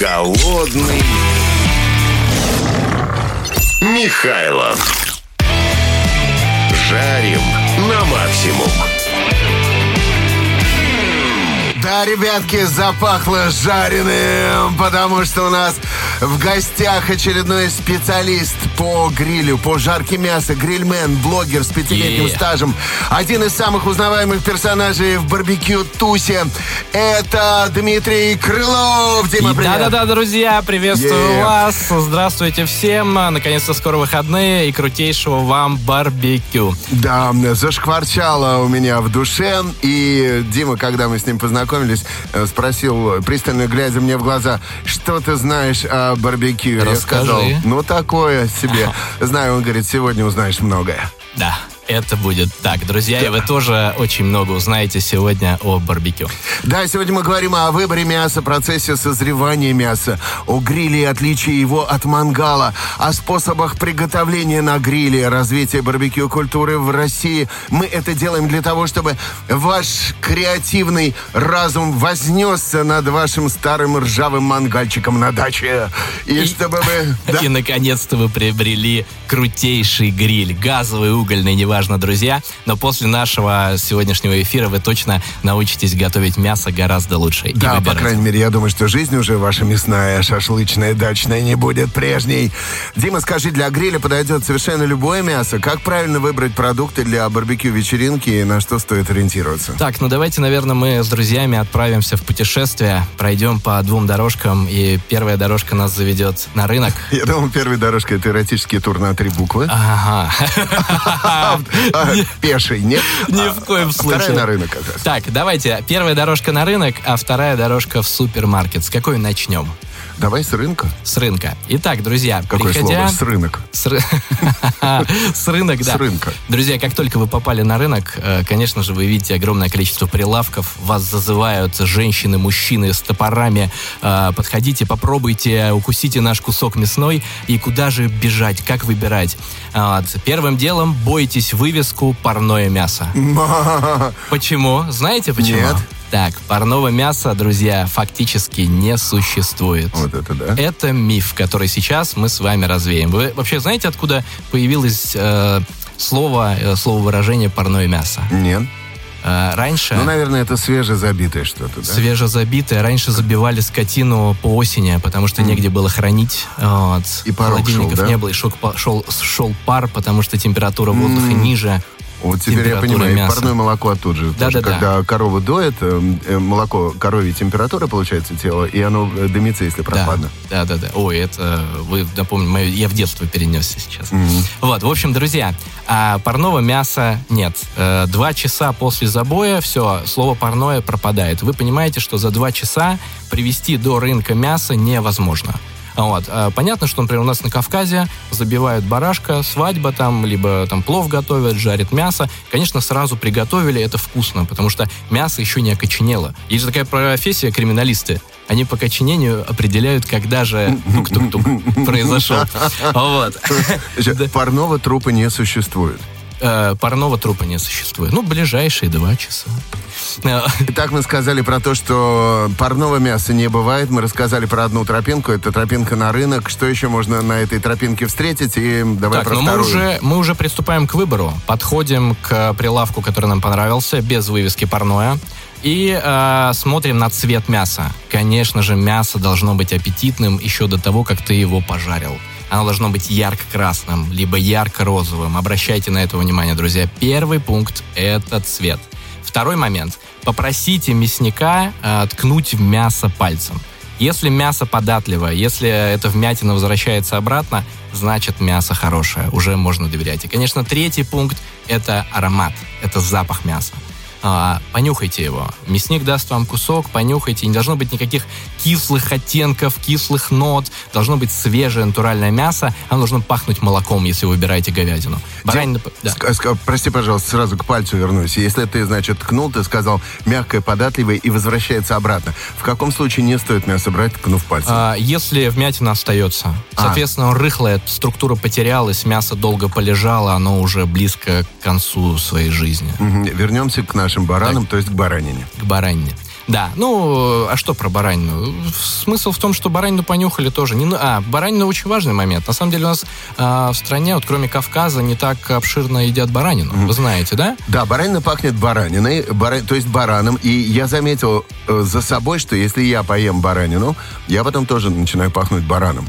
Голодный Михайлов. Жарим на максимум. Да, ребятки, запахло жареным, потому что у нас в гостях очередной специалист по грилю, по жарке мяса, грильмен, блогер с пятилетним Е. стажем. Один из самых узнаваемых персонажей в барбекю Тусе. Это Дмитрий Крылов. Дима, привет. Да-да-да, друзья, приветствую Е. вас. Здравствуйте всем. Наконец-то скоро выходные и крутейшего вам барбекю. Да, зашкварчало у меня в душе. И Дима, когда мы с ним познакомились, э, спросил, пристально глядя мне в глаза, что ты знаешь о барбекю? Я Расскажи. сказал, ну такое себе. Знаю, он говорит, сегодня узнаешь многое. Да, это будет так, друзья, и вы тоже очень много узнаете сегодня о барбекю. Да, сегодня мы говорим о выборе мяса, процессе созревания мяса, о гриле и отличии его от мангала, о способах приготовления на гриле, развитии барбекю культуры в России. Мы это делаем для того, чтобы ваш креативный разум вознесся над вашим старым ржавым мангальчиком на даче. И, И- чтобы вы... Да. И, наконец-то, вы приобрели крутейший гриль, газовый, угольный, неважно, друзья. Но после нашего сегодняшнего эфира вы точно научитесь готовить мясо гораздо лучше. Да, по крайней мере, я думаю, что жизнь уже ваша мясная, шашлычная, дачная не будет прежней. Дима, скажи, для гриля подойдет совершенно любое мясо. Как правильно выбрать продукты для барбекю-вечеринки и на что стоит ориентироваться? Так, ну давайте, наверное, мы с друзьями отправимся в путешествие, пройдем по двум дорожкам, и первая дорожка нас заведет на рынок. Я думал, первая дорожка — это эротический тур на три буквы. Ага. А, Пеший, нет? Ни А, в коем а Вторая случае. на рынок. Так, давайте. Первая дорожка на рынок, а вторая дорожка в супермаркет. С какой начнем? Давай с рынка. С рынка. Итак, друзья, Какое приходя... слово? С рынок. С, ры- С рынок, да. С рынка. Друзья, как только вы попали на рынок, э, конечно же, вы видите огромное количество прилавков. Вас зазывают женщины, мужчины с топорами. Э, Подходите, попробуйте, укусите наш кусок мясной. И куда же бежать, как выбирать? Вот. Первым делом бойтесь вывеску «Парное мясо». Почему? Знаете почему? Нет. Так, парного мяса, друзья, фактически не существует. Вот это да. Это миф, который сейчас мы с вами развеем. Вы вообще знаете, откуда появилось э, слово, э, слово выражение парное мясо? Нет. Э, раньше Ну, наверное, это свежезабитое что-то, да? свежезабитое, раньше забивали скотину по осени, потому что негде было хранить. Вот. И порог Холодильников шел, да? не было, и шел, шел, шел пар, потому что температура воздуха ниже. Вот теперь я понимаю, мяса. парное молоко оттуда же. тоже. Да-да-да. Когда корова доет, э, э, молоко коровье температура получается тело, и оно э, дымится, если прохладно. Да, да, да. Ой, это вы напомню, мое- я в детство перенесся сейчас. Вот, в общем, друзья, а парного мяса нет. Два часа после забоя все, слово парное пропадает. Вы понимаете, что за два часа привести до рынка мясо невозможно. Вот. А Понятно, что, например, у нас на Кавказе забивают барашка, свадьба там, либо там плов готовят, жарят мясо. Конечно, сразу приготовили, это вкусно, потому что мясо еще не окоченело. Есть же такая профессия криминалисты. Они по окоченению определяют, когда же тук-тук-тук произошел. Вот. Парного трупа не существует. Э, Парного трупа не существует. Ну, ближайшие два часа. Э, Итак, мы сказали про то, что парного мяса не бывает. Мы рассказали про одну тропинку. Это тропинка на рынок. Что еще можно на этой тропинке встретить? И давай Так, про ну мы уже, мы уже приступаем к выбору. Подходим к прилавку, который нам понравился, без вывески парное. И э, смотрим на цвет мяса. Конечно же, мясо должно быть аппетитным еще до того, как ты его пожарил. Оно должно быть ярко-красным, либо ярко-розовым. Обращайте на это внимание, друзья. Первый пункт – это цвет. Второй момент. Попросите мясника э, ткнуть в мясо пальцем. Если мясо податливое, если эта вмятина возвращается обратно, значит мясо хорошее, уже можно доверять. И, конечно, третий пункт – это аромат, это запах мяса. А, понюхайте его. Мясник даст вам кусок, понюхайте. Не должно быть никаких кислых оттенков, кислых нот. Должно быть свежее натуральное мясо. Оно должно пахнуть молоком, если вы выбираете говядину. Баранина... да. Прости, пожалуйста, сразу к пальцу вернусь. Если ты, значит, ткнул, ты сказал мягкое, податливое и возвращается обратно. В каком случае не стоит мясо брать, ткнув пальцем? А, если вмятина остается, А. соответственно, рыхлая структура потерялась, мясо долго полежало, оно уже близко к концу своей жизни. Мгм. Вернемся к нашим баранам, то есть к баранине. к баранине. Да, ну, а что про баранину? Смысл в том, что баранину понюхали тоже. Не, а, баранина очень важный момент. На самом деле у нас а, в стране, вот кроме Кавказа, не так обширно едят баранину. Вы знаете, да? Да, баранина пахнет бараниной, бара- то есть бараном. И я заметил э, за собой, что если я поем баранину, я потом тоже начинаю пахнуть бараном.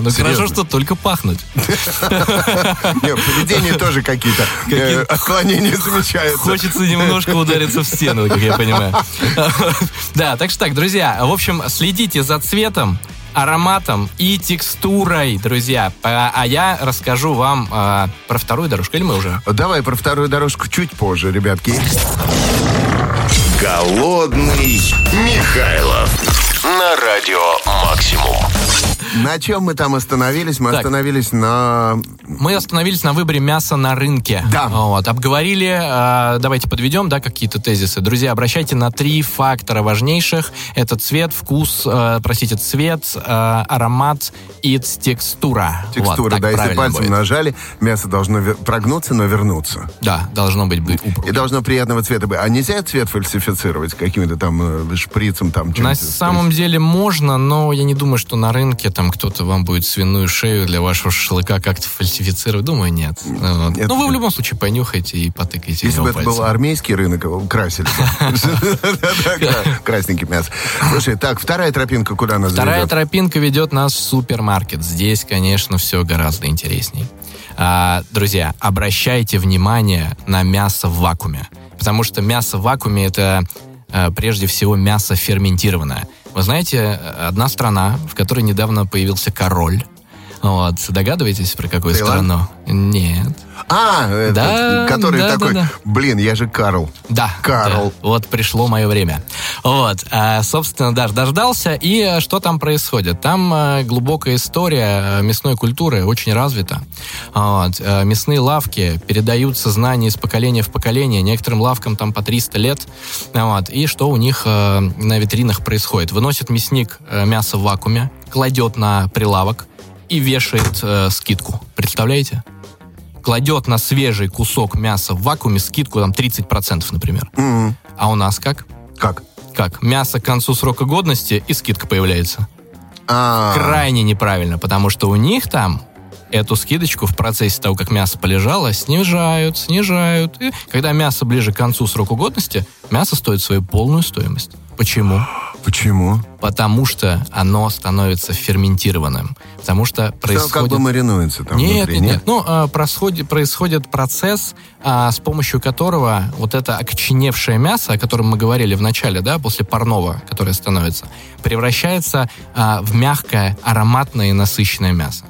Ну, хорошо, что только пахнуть. Нет, в поведении тоже какие-то э, Какие- отклонения замечаются. Хочется немножко удариться в стену, как я понимаю. Да, так что так, друзья, в общем, следите за цветом, ароматом и текстурой, друзья. А а я расскажу вам а, про вторую дорожку. Или мы уже? Давай про вторую дорожку чуть позже, ребятки. Голодный Михайлов. На радио «Максимум». На чем мы там остановились? Мы Так. остановились на... Мы остановились на выборе мяса на рынке. Да. Вот, обговорили, э, давайте подведем, да, какие-то тезисы. Друзья, обращайте на три фактора важнейших. Это цвет, вкус, э, простите, цвет, э, аромат и текстура. Вот, Текстуры, так да, если пальцем будет. нажали, мясо должно вер- прогнуться, но вернуться. Да, должно быть бы- И упругим. должно приятного цвета быть. А нельзя цвет фальсифицировать каким-то там э, шприцем там? На самом деле можно, но я не думаю, что на рынке там кто-то вам будет свиную шею для вашего шашлыка как-то фальсифицировать. Думаю, нет. Вот. Ну, вы в любом случае понюхайте и потыкайте Если бы это был армейский рынок, красили Красненький мясо. Слушай, так, вторая тропинка куда нас Вторая тропинка ведет нас в супермаркет. Здесь, конечно, все гораздо интересней. А, друзья, обращайте внимание на мясо в вакууме. Потому что мясо в вакууме это э, прежде всего мясо ферментированное. Вы знаете, э, одна страна, в которой недавно появился король. Вот, догадываетесь, про какую Таиланд? страну? Нет. А, этот, Да, который да, такой, да, да. блин, я же Карл. Да. Карл. да. Вот пришло мое время. Вот, а, собственно, даже дождался. И э, что там происходит? Там э, глубокая история э, мясной культуры очень развита. Вот, э, мясные лавки передаются знания из поколения в поколение. Некоторым лавкам там по 300 лет. Вот, и что у них э, на витринах происходит? Выносит мясник э, мясо в вакууме, кладет на прилавок и вешает э, скидку. Представляете? кладет на свежий кусок мяса в вакууме скидку там 30%, например. М, А у нас как? Как? Как? Мясо к концу срока годности и скидка появляется. А, Крайне неправильно, потому что у них там эту скидочку в процессе того, как мясо полежало, снижают, снижают. И когда мясо ближе к концу срока годности, мясо стоит свою полную стоимость. Почему? Почему? Потому что оно становится ферментированным. Потому что происходит... как бы маринуется там Нет, внутри, нет, нет. Ну, а, происходит, происходит процесс, а, с помощью которого вот это окоченевшее мясо, о котором мы говорили в начале, да, после парного, которое становится, превращается а, в мягкое, ароматное и насыщенное мясо.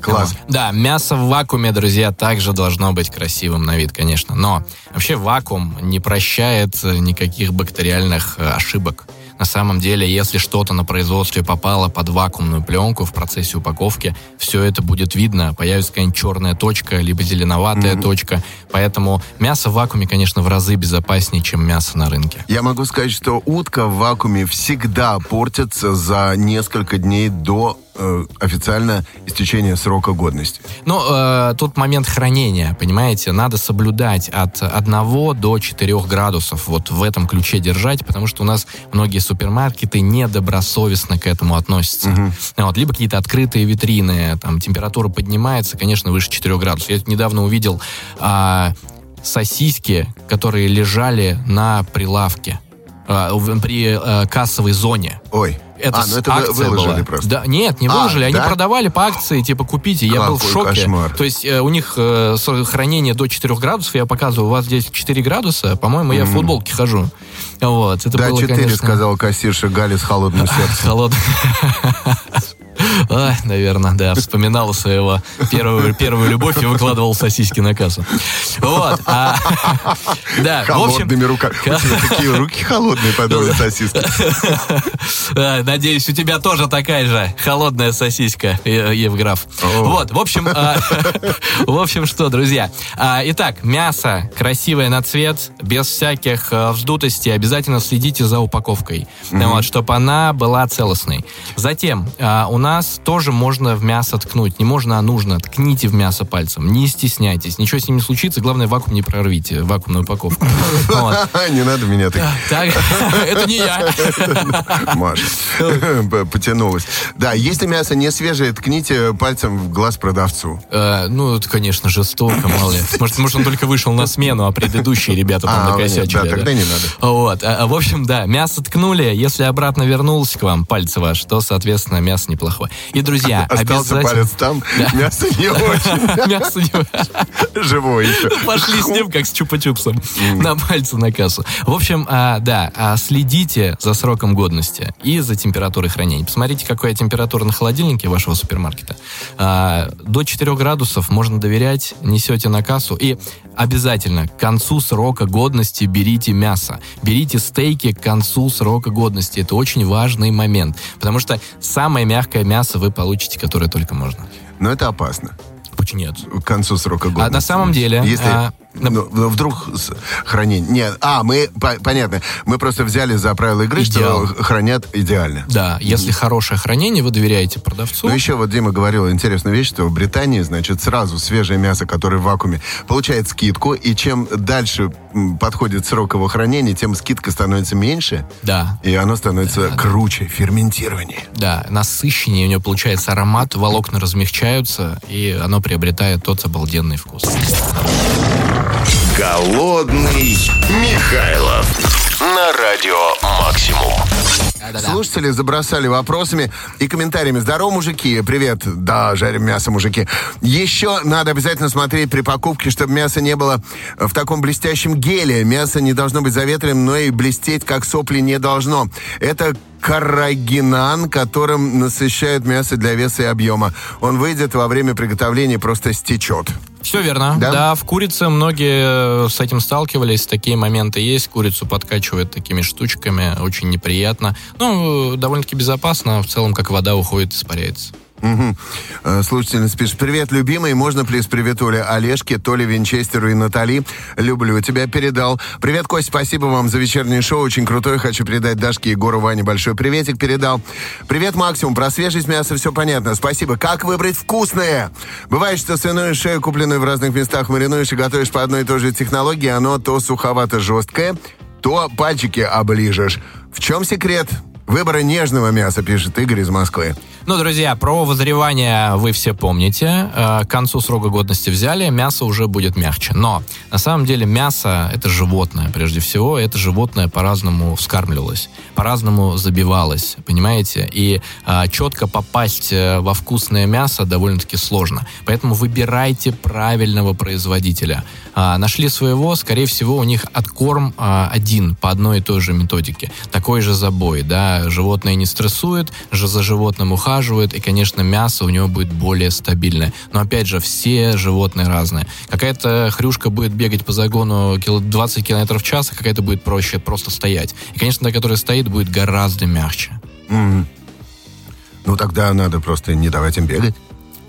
Класс. Да, мясо в вакууме, друзья, также должно быть красивым на вид, конечно. Но вообще вакуум не прощает никаких бактериальных э, ошибок. На самом деле, если что-то на производстве попало под вакуумную пленку в процессе упаковки, все это будет видно. Появится какая-нибудь черная точка, либо зеленоватая точка. Поэтому мясо в вакууме, конечно, в разы безопаснее, чем мясо на рынке. Я могу сказать, что утка в вакууме всегда портится за несколько дней до э, официально истечения срока годности. Ну, э, тут момент хранения, понимаете, надо соблюдать от 1 до 4 градусов, вот в этом ключе держать, потому что у нас многие супермаркеты недобросовестно к этому относятся. Вот, либо какие-то открытые витрины, там температура поднимается, конечно, выше 4 градусов. Я недавно увидел а, сосиски, которые лежали на прилавке при э, кассовой зоне. Ой. Это а, ну это акция выложили была. просто. Да, нет, не А, выложили, они да? продавали по акции, типа купите. Я был в Какой шоке. кошмар. То есть э, у них э, хранение до 4 градусов, я показываю, у вас здесь 4 градуса, по-моему, я в футболке хожу. Вот, это Да, было, 4, конечно, сказала кассирша Галя с холодным сердцем. холод. Ай, наверное, да, вспоминал своего первую, первую любовь и выкладывал сосиски на кассу. Вот. а, да, Холодными руками. Такие руки холодные, подобные сосиски. А, Надеюсь, у тебя тоже такая же холодная сосиска, Е- Евграф. Вот, в общем, а, в общем, что, друзья. А, Итак, мясо красивое на цвет, без всяких а, вздутостей. Обязательно следите за упаковкой, вот, чтобы она была целостной. Затем а, у нас вас тоже можно в мясо ткнуть. Не можно, а нужно. Ткните в мясо пальцем. Не стесняйтесь. Ничего с ним не случится. Главное, вакуум не прорвите. Вакуумную упаковку. Не надо меня так. Это не я. Маша потянулась. Да, если мясо не свежее, ткните пальцем в глаз продавцу. Э, Ну, это, конечно, жестоко, мало ли. Может, может, он только вышел на смену, а предыдущие ребята там А, накосячили. да, тогда не надо. Вот. А, а, В общем, да, мясо ткнули. Если обратно вернулось к вам пальцы ваш, то, соответственно, мясо неплохое. И, друзья, Остался обязательно... палец там, мясо не очень. Мясо не... Живое еще. Пошли с ним, как с чупа-чупсом, на пальцы на кассу. В общем, а, да, а, следите за сроком годности и за температурой хранения. Посмотрите, какая температура на холодильнике вашего супермаркета. А, До 4 градусов можно доверять, несете на кассу. И обязательно к концу срока годности берите мясо. Берите стейки к концу срока годности. Это очень важный момент. Потому что самое мягкое мясо вы получите, которое только можно. Но это опасно. Почему нет? К концу срока годности. А на самом деле, Если а, ну, ну, вдруг с- хранение... Нет, а, мы, по- понятно, мы просто взяли за правило игры, Идеал. что хранят идеально. Да, если хорошее хранение, вы доверяете продавцу. Ну, еще вот Дима говорил интересную вещь, что в Британии, значит, сразу свежее мясо, которое в вакууме, получает скидку, и чем дальше подходит срок его хранения, тем скидка становится меньше, Да, и оно становится круче, ферментирование. да, насыщеннее у него получается аромат, волокна размягчаются, и оно приобретает тот обалденный вкус. Голодный Михайлов на радио Максимум. Слушатели забросали вопросами и комментариями. Здорово, мужики. Привет. Да, жарим мясо, мужики. Еще надо обязательно смотреть при покупке, чтобы мясо не было в таком блестящем геле. Мясо не должно быть заветренным, но и блестеть, как сопли, не должно. Это каррагинан, которым насыщают мясо для веса и объема. Он выйдет во время приготовления, просто стечет. Все верно. Да? Да? в курице многие э, с этим сталкивались, такие моменты есть. Курицу подкачивают такими штучками, очень неприятно. Ну, э, довольно-таки безопасно, в целом, как вода уходит, испаряется. Мгм. Э, Слушательница пишет. Привет, любимый. Можно плиз привет Оле Олежке, Толе Винчестеру и Натали. Люблю тебя, передал. Привет, Кость, спасибо вам за вечернее шоу. Очень крутое. Хочу передать Дашке, Егору, Ване большой приветик передал. Привет, Максимум. Про свежесть мяса все понятно. Спасибо. Как выбрать вкусное? Бывает, что свиную шею, купленную в разных местах, маринуешь и готовишь по одной и той же технологии. Оно то суховато-жесткое, то пальчики оближешь. В чем секрет? Выбора нежного мяса, пишет Игорь из Москвы. Ну, друзья, про возревание вы все помните. Э, К концу срока годности взяли, мясо уже будет мягче. Но на самом деле мясо — это животное, прежде всего. Это животное по-разному вскармливалось, по-разному забивалось, понимаете? И а, четко попасть э, во вкусное мясо довольно-таки сложно. Поэтому выбирайте правильного производителя. Нашли своего, скорее всего, у них откорм один по одной и той же методике. Такой же забой, да, животное не стрессует, же за животным ухаживает, и, конечно, мясо у него будет более стабильное. Но, опять же, все животные разные. Какая-то хрюшка будет бегать по загону кило- 20 км в час, а какая-то будет проще просто стоять. И, конечно, та, которая стоит, будет гораздо мягче. Ну, тогда надо просто не давать им бегать.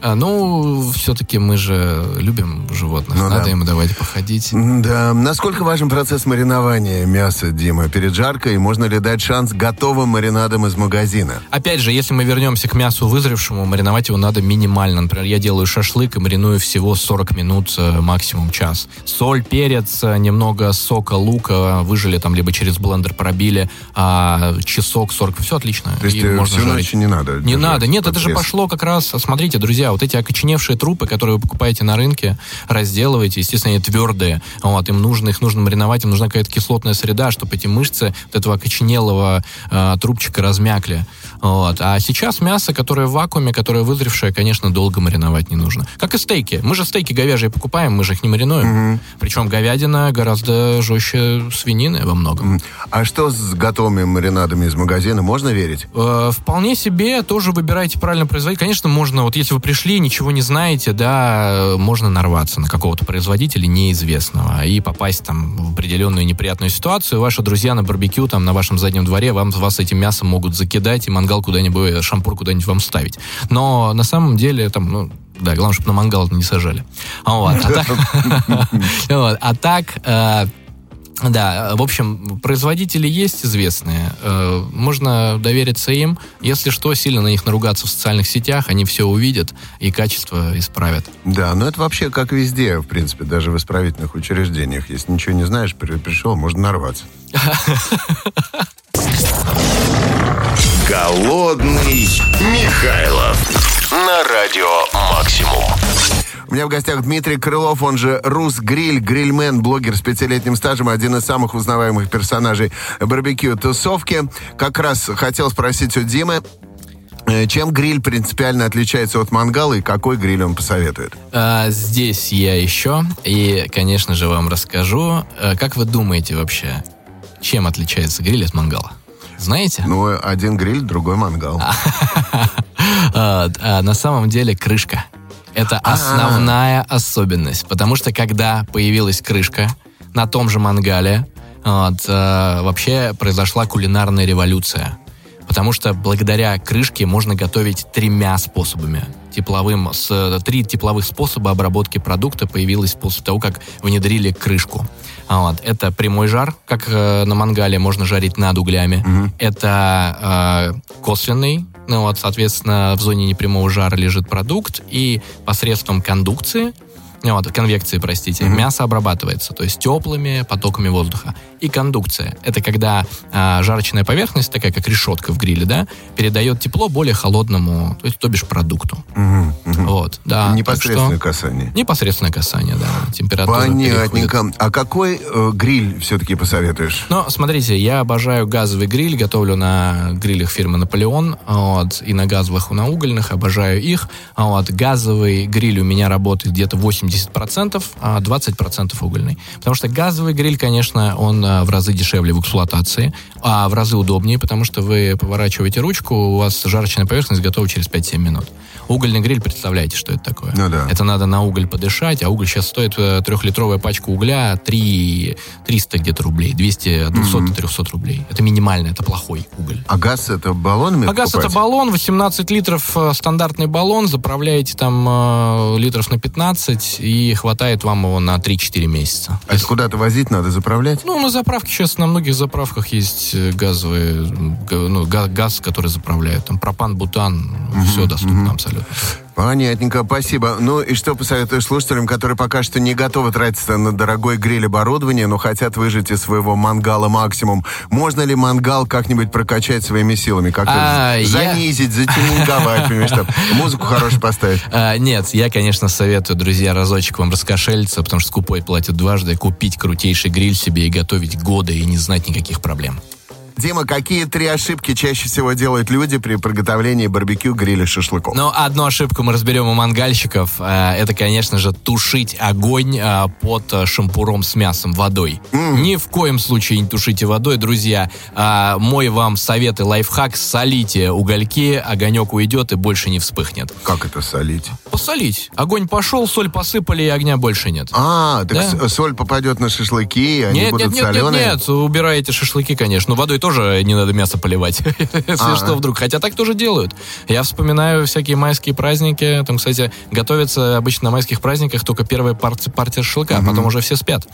А, ну, все-таки мы же любим животных. Ну Надо да. им давать походить. Да. Насколько важен процесс маринования мяса, Дима, перед жаркой? Можно ли дать шанс готовым маринадам из магазина? Опять же, если мы вернемся к мясу вызревшему, мариновать его надо минимально. Например, я делаю шашлык и мариную всего 40 минут, э, максимум час. Соль, перец, э, немного сока, лука выжили там, либо через блендер пробили, а часок 40, все отлично. То есть И э, можно всю жарить. ночь не надо? Не надо, нет, это же пошло как раз. Смотрите, друзья, вот эти окоченевшие трупы, которые вы покупаете на рынке, разделываете, естественно, они твердые. Вот, им нужно, их нужно мариновать, им нужна какая-то кислотная среда, чтобы эти мышцы вот этого окоченелого э, трупчика размякли. Вот. А сейчас мясо, которое в вакууме, которое вызревшее, конечно, долго мариновать не нужно. Как и стейки. Мы же стейки говяжьи покупаем, мы же их не маринуем. Причем говядина гораздо жестче свинины во многом. А что с готовыми маринадами из магазина? Можно верить? Э, Вполне себе, тоже выбирайте правильно производителя. Конечно, можно, вот если вы пришли, ничего не знаете, да, можно нарваться на какого-то производителя неизвестного и попасть там в определенную неприятную ситуацию. Ваши друзья на барбекю, там, на вашем заднем дворе, вам, вас этим мясом могут закидать и мангал куда-нибудь, э, шампур куда-нибудь вам ставить. Но на самом деле, там, ну, да, главное, чтобы на мангал не сажали. А Вот. А так. А э, Да, в общем, производители есть известные. Э, Можно довериться им. Если что, сильно на них наругаться в социальных сетях, они все увидят и качество исправят. Да, но это вообще как везде, в принципе, даже в исправительных учреждениях. Если ничего не знаешь, при- пришел, можно нарваться. Голодный Михайлов на радио «Максимум». У меня в гостях Дмитрий Крылов, он же Рус Гриль, грильмен, блогер с пятилетним стажем, один из самых узнаваемых персонажей барбекю-тусовки. Как раз хотел спросить у Димы, э, чем гриль принципиально отличается от мангала и какой гриль он посоветует? А, Здесь я еще. И, конечно же, вам расскажу. Э, Как вы думаете вообще, чем отличается гриль от мангала? Знаете? Ну, один гриль, другой мангал. А, а, на самом деле крышка. Это основная особенность. Потому что когда появилась крышка на том же мангале, вот, э, вообще произошла кулинарная революция. Потому что благодаря крышке можно готовить тремя способами. Тепловым, с, три тепловых способа обработки продукта появилось после того, как внедрили крышку. А Вот. Это прямой жар, как э, на мангале можно жарить над углями. Это э, косвенный, ну вот, соответственно, в зоне непрямого жара лежит продукт, и посредством кондукции, вот, конвекции, простите, мясо обрабатывается, то есть теплыми потоками воздуха. И кондукция. Это когда а, жарочная поверхность, такая как решетка в гриле, да, передает тепло более холодному, то есть, то бишь, продукту. Вот, да. Непосредственное что- касание. Непосредственное касание, да. Температура переходит. Понятненько. А какой э, гриль все-таки посоветуешь? Но смотрите, я обожаю газовый гриль, готовлю на грилях фирмы Наполеон, вот, и на газовых, и на угольных, обожаю их. Вот, газовый гриль у меня работает где-то 80%, а 20% угольный. Потому что газовый гриль, конечно, он а, в разы дешевле в эксплуатации, а в разы удобнее, потому что вы поворачиваете ручку, у вас жарочная поверхность готова через 5-7 минут. Угольный гриль, представляете, что это такое? Ну да. Это надо на уголь подышать, а уголь сейчас стоит э, трехлитровая пачка угля 3, 300 где-то рублей, 200, от 200 до 300 рублей. Это минимально, это плохой уголь. А газ это баллонами А газ это покупать? баллон, 18 литров, э, стандартный баллон, заправляете там э, литров на 15 и хватает вам его на 3-4 месяца. А это куда-то возить надо, заправлять? Ну, на заправке сейчас на многих заправках есть э, газовые, ну, га- газ, который заправляют. Там пропан, бутан, все доступно абсолютно. Понятненько, спасибо. Ну и что посоветуешь слушателям, которые пока что не готовы тратиться на дорогой гриль оборудование, но хотят выжить из своего мангала максимум? Можно ли мангал как-нибудь прокачать своими силами? Как-то А, я- занизить, затюнинговать, понимаешь, там, музыку хорошую поставить? А, нет, я, конечно, советую, друзья, разочек вам раскошелиться, потому что скупой платит дважды, купить крутейший гриль себе и готовить годы и не знать никаких проблем. Дима, какие три ошибки чаще всего делают люди при приготовлении барбекю, гриля, шашлыков? Но одну ошибку мы разберем у мангальщиков. Э, Это, конечно же, тушить огонь э, под э, шампуром с мясом водой. Ни в коем случае не тушите водой, друзья. А, Мой вам совет и лайфхак. Солите угольки, огонек уйдет и больше не вспыхнет. Как это солить? Посолить. Огонь пошел, соль посыпали, и огня больше нет. А, так Да. соль попадет на шашлыки, они Нет, будут нет, нет, нет, соленые? нет, убираете шашлыки, конечно. Но водой тоже не надо мясо поливать, если что вдруг. Хотя так тоже делают. Я вспоминаю всякие майские праздники. Там, кстати, готовятся обычно на майских праздниках только первая партия, шашлыка, а потом уже все спят.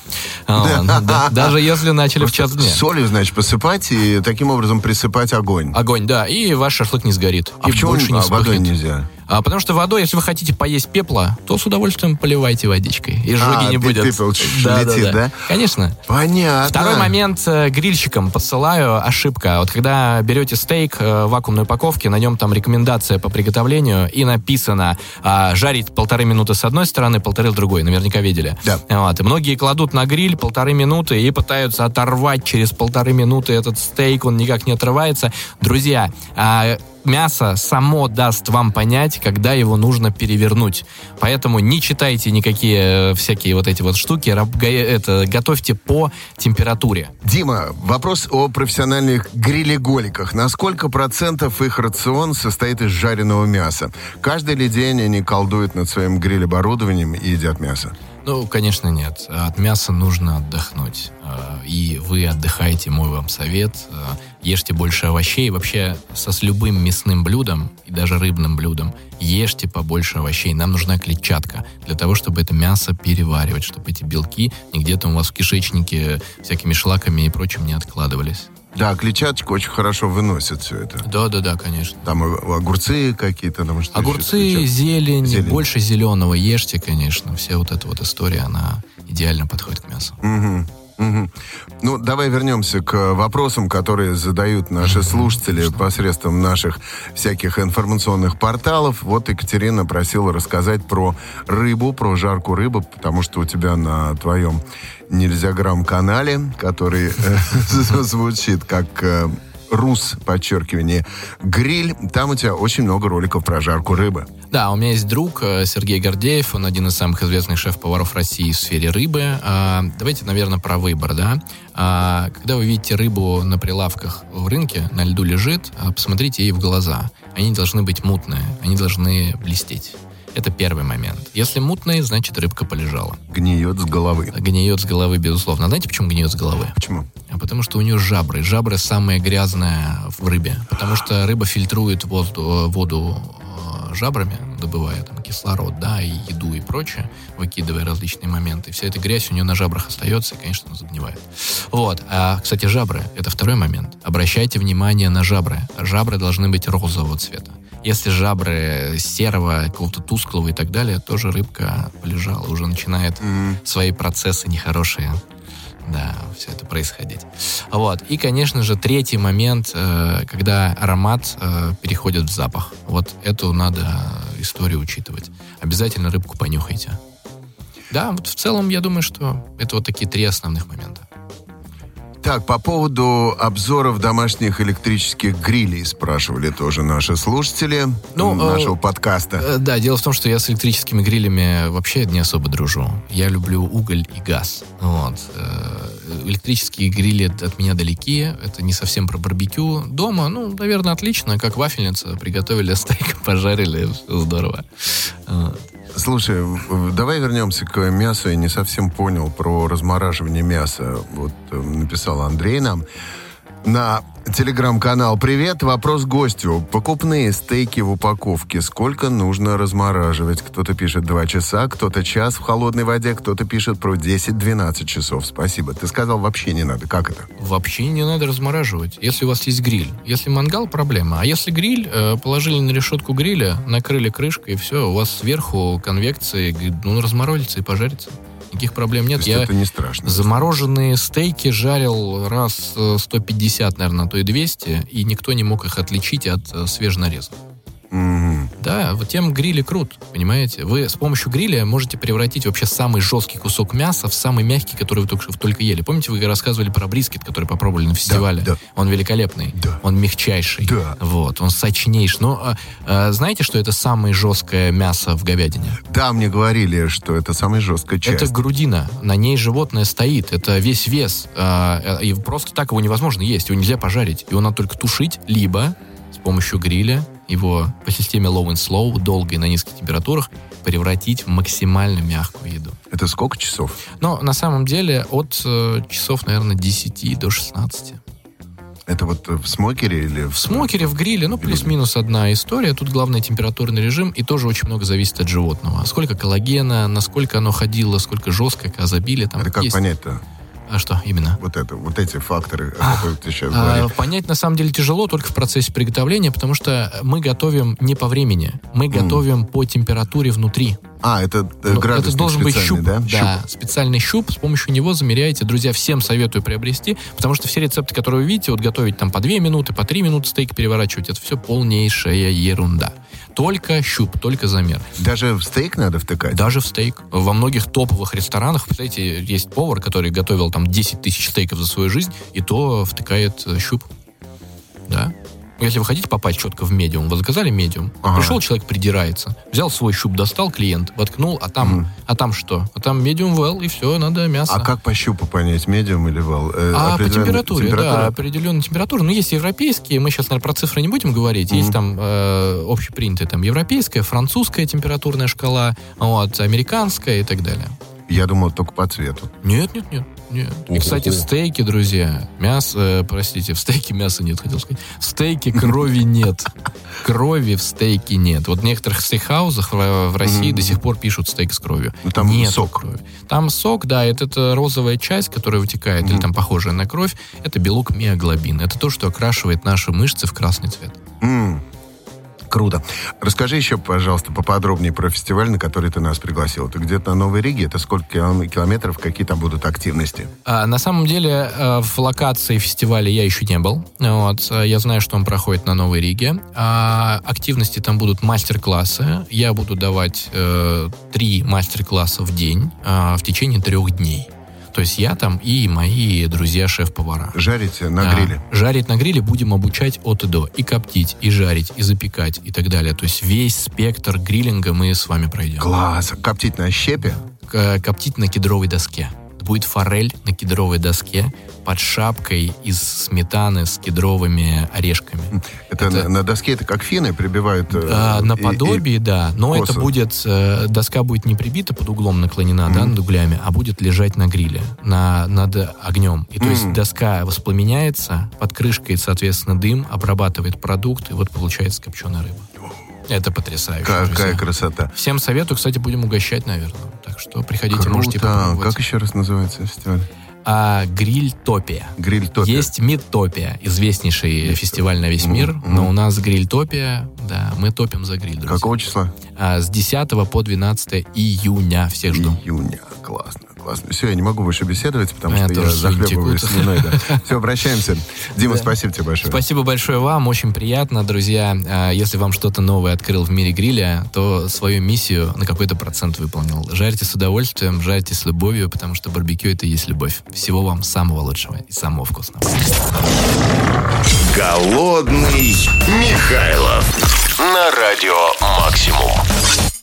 А, да, Даже если начали в час дня. Солью, значит, посыпать и таким образом присыпать огонь. Огонь, да, и ваш шашлык не сгорит. А почему больше не а, вспыхнет. нельзя? А, потому что водой, если вы хотите поесть пепла, то с удовольствием поливайте водичкой. И жоги А, не будет. пепел летит, да? Конечно. Понятно. Второй момент э, грильщикам подсылаю ошибка. Вот когда берете стейк э, в вакуумной упаковке, на нем там рекомендация по приготовлению и написано а, жарить полторы минуты с одной стороны, полторы с другой. Наверняка видели. Да. Вот. И многие кладут на гриль полторы минуты и пытаются оторвать через полторы минуты этот стейк, он никак не отрывается. Друзья, а, мясо само даст вам понять, когда его нужно перевернуть. Поэтому не читайте никакие э, всякие вот эти вот штуки, га- это, готовьте по температуре. Дима, вопрос о профессиональных грилеголиках. На сколько процентов их рацион состоит из жареного мяса? Каждый ли день они колдуют над своим гриль-оборудованием и едят мясо? Ну, конечно, нет. От мяса нужно отдохнуть. Э, И вы отдыхаете, мой вам совет. Э, ешьте больше овощей. Вообще, со с любым мясным блюдом и даже рыбным блюдом ешьте побольше овощей. Нам нужна клетчатка для того, чтобы это мясо переваривать, чтобы эти белки не где-то у вас в кишечнике всякими шлаками и прочим не откладывались. Да, клетчаточка очень хорошо выносит все это. Да, да, да, конечно. Там огурцы какие-то, там что Огурцы, зелень, Зелень. больше зеленого ешьте, конечно. Вся вот эта вот история, она идеально подходит к мясу. Мгм, мгм. Ну, давай вернемся к вопросам, которые задают наши слушатели посредством наших всяких информационных порталов. Вот Екатерина просила рассказать про рыбу, про жаркую рыбу, потому что у тебя на твоем нельзяграм-канале, который э, звучит как э, рус, подчеркивание, гриль, там у тебя очень много роликов про жарку рыбы. Да, у меня есть друг э, Сергей Гордеев, он один из самых известных шеф-поваров России в сфере рыбы. А, Давайте, наверное, про выбор, да. А, Когда вы видите рыбу на прилавках в рынке, на льду лежит, а, посмотрите ей в глаза. Они должны быть мутные, они должны блестеть. Это первый момент. Если мутные, значит рыбка полежала. Гниет с головы. Гниет с головы, безусловно. А знаете, почему гниет с головы? Почему? А Потому что у нее жабры. Жабры самое грязное в рыбе. Потому что рыба фильтрует возду- воду э, жабрами, добывая там кислород, да, и еду и прочее, выкидывая различные моменты. Вся эта грязь у нее на жабрах остается, и, конечно, она загнивает. Вот. А, кстати, жабры — это второй момент. Обращайте внимание на жабры. Жабры должны быть розового цвета. Если жабры серого, какого-то тусклого и так далее, тоже рыбка полежала, уже начинает свои процессы нехорошие да, все это происходить. Вот. И, конечно же, третий момент, э, когда аромат э, переходит в запах. Вот эту надо историю учитывать. Обязательно рыбку понюхайте. Да, вот в целом, я думаю, что это вот такие три основных момента. Так, по поводу обзоров домашних электрических грилей спрашивали тоже наши слушатели Ну, м, э, нашего подкаста. Э, Да, дело в том, что я с электрическими грилями вообще не особо дружу. Я люблю уголь и газ. Вот. Э, Электрические грили от меня далеки. Это не совсем про барбекю. Дома, ну, наверное, отлично. Как вафельница. Приготовили стейк, пожарили. Здорово. Слушай, давай вернемся к мясу. Я не совсем понял про размораживание мяса. Вот э, написал Андрей нам на телеграм-канал. Привет, вопрос гостю. Покупные стейки в упаковке. Сколько нужно размораживать? Кто-то пишет 2 часа, кто-то час в холодной воде, кто-то пишет про 10-12 часов. Спасибо. Ты сказал, вообще не надо. Как это? Вообще не надо размораживать, если у вас есть гриль. Если мангал, проблема. А если гриль, э, положили на решетку гриля, накрыли крышкой, и все, у вас сверху конвекции, ну, разморозится и пожарится. Никаких проблем нет. То есть Я это не страшно. замороженные стейки жарил раз э, 150, наверное, а то и 200, и никто не мог их отличить от э, свеженарезанных. Да, вот тем грили крут, понимаете? Вы с помощью гриля можете превратить вообще самый жесткий кусок мяса в самый мягкий, который вы только что только ели. Помните, вы рассказывали про брискет, который попробовали на фестивале? да. Он великолепный, Да. он мягчайший, Да. вот, он сочнейший. Но а, а, знаете, что это самое жесткое мясо в говядине? Да, мне говорили, что это самая жесткая часть. Это грудина, на ней животное стоит, это весь вес, а, и просто так его невозможно есть, его нельзя пожарить, его надо только тушить, либо с помощью гриля его по системе low and slow, долго и на низких температурах, превратить в максимально мягкую еду. Это сколько часов? Но на самом деле от э, часов, наверное, 10 до 16. Это вот в смокере или В смокере, в гриле, ну, плюс-минус одна история. Тут главное температурный режим, и тоже очень много зависит от животного. Сколько коллагена, насколько оно ходило, сколько жестко, как забили. Там Это как понять-то? А что именно? Вот это, вот эти факторы, о которых ты сейчас А, говоришь. понять на самом деле тяжело только в процессе приготовления, потому что мы готовим не по времени, мы готовим по температуре внутри. А, это э, Ну, градусник это должен быть щуп, да? да, специальный щуп. С помощью него замеряете. Друзья, всем советую приобрести, потому что все рецепты, которые вы видите, вот готовить там по 2 минуты, по 3 минуты стейк переворачивать, это все полнейшая ерунда. Только щуп, только замер. Даже в стейк надо втыкать? Даже в стейк. Во многих топовых ресторанах, представляете, есть повар, который готовил там 10 тысяч стейков за свою жизнь, и то втыкает э, щуп. Да. Если вы хотите попасть четко в медиум, вы заказали медиум, Ага. пришел человек, придирается, взял свой щуп, достал клиент, воткнул, а там, а там что? А там медиум well, и все, надо мясо. А как по щупу понять, медиум или вал? Э, А по температуре, температура? да, определенная температура. Ну, есть европейские, мы сейчас, наверное, про цифры не будем говорить. Есть там э, общепринятая там европейская, французская температурная шкала, вот, американская и так далее. Я думал, только по цвету. Нет, нет, нет. Нет. И, кстати, в стейке, друзья, мясо, э, простите, в стейке мяса нет, хотел сказать. В стейке крови нет. Крови в стейке нет. Вот в некоторых стейкхаузах в, в России до сих пор пишут стейк с кровью. Ну, там нет сок. крови. Там сок, да, это, это розовая часть, которая вытекает, или там похожая на кровь. Это белок миоглобин. Это то, что окрашивает наши мышцы в красный цвет. Круто. Расскажи еще, пожалуйста, поподробнее про фестиваль, на который ты нас пригласил. Это где-то на Новой Риге? Это сколько килом- километров? Какие там будут активности? А, на самом деле э, в локации фестиваля я еще не был. Вот, э, я знаю, что он проходит на Новой Риге. А, активности там будут мастер-классы. Я буду давать э, три мастер-класса в день а, в течение трех дней. То есть я там и мои друзья-шеф-повара. Жарите на Да. гриле? Жарить на гриле будем обучать от и до. И коптить, и жарить, и запекать, и так далее. То есть весь спектр гриллинга мы с вами пройдем. Класс. Коптить на щепе? К- коптить на кедровой доске. Будет форель на кедровой доске под шапкой из сметаны с кедровыми орешками. Это, Это- На, доске это как финны прибивают? э, А, и- и- наподобие, да. Но косо. это будет... э, доска будет не прибита под углом наклонена, да, над углями, а будет лежать на гриле, на, над огнем. И то есть Мгм. доска воспламеняется, под крышкой, соответственно, дым обрабатывает продукт, и вот получается копченая рыба. Это потрясающе. Какая друзья. красота. Всем советую, кстати, будем угощать, наверное. Так что приходите, можете Круто. попробовать. Как еще раз называется фестиваль? А, гриль Топия. Гриль топи. Есть Мидтопия, известнейший фестиваль на весь мир, Мгм. но у нас гриль Топия, да, мы топим за гриль, друзья. Какого числа? А, с 10 по 12 июня всех жду. Июня. Классно, классно. Все, я не могу больше беседовать, потому меня что я захлебываюсь слюной. Да. Все, прощаемся. Дима, Да. спасибо тебе большое. Спасибо большое вам, очень приятно, друзья. А, Если вам что-то новое открыл в мире гриля, то свою миссию на какой-то процент выполнил. Жарьте с удовольствием, жарьте с любовью, потому что барбекю это и есть любовь. Всего вам самого лучшего и самого вкусного. Голодный Михайлов на радио «Максимум».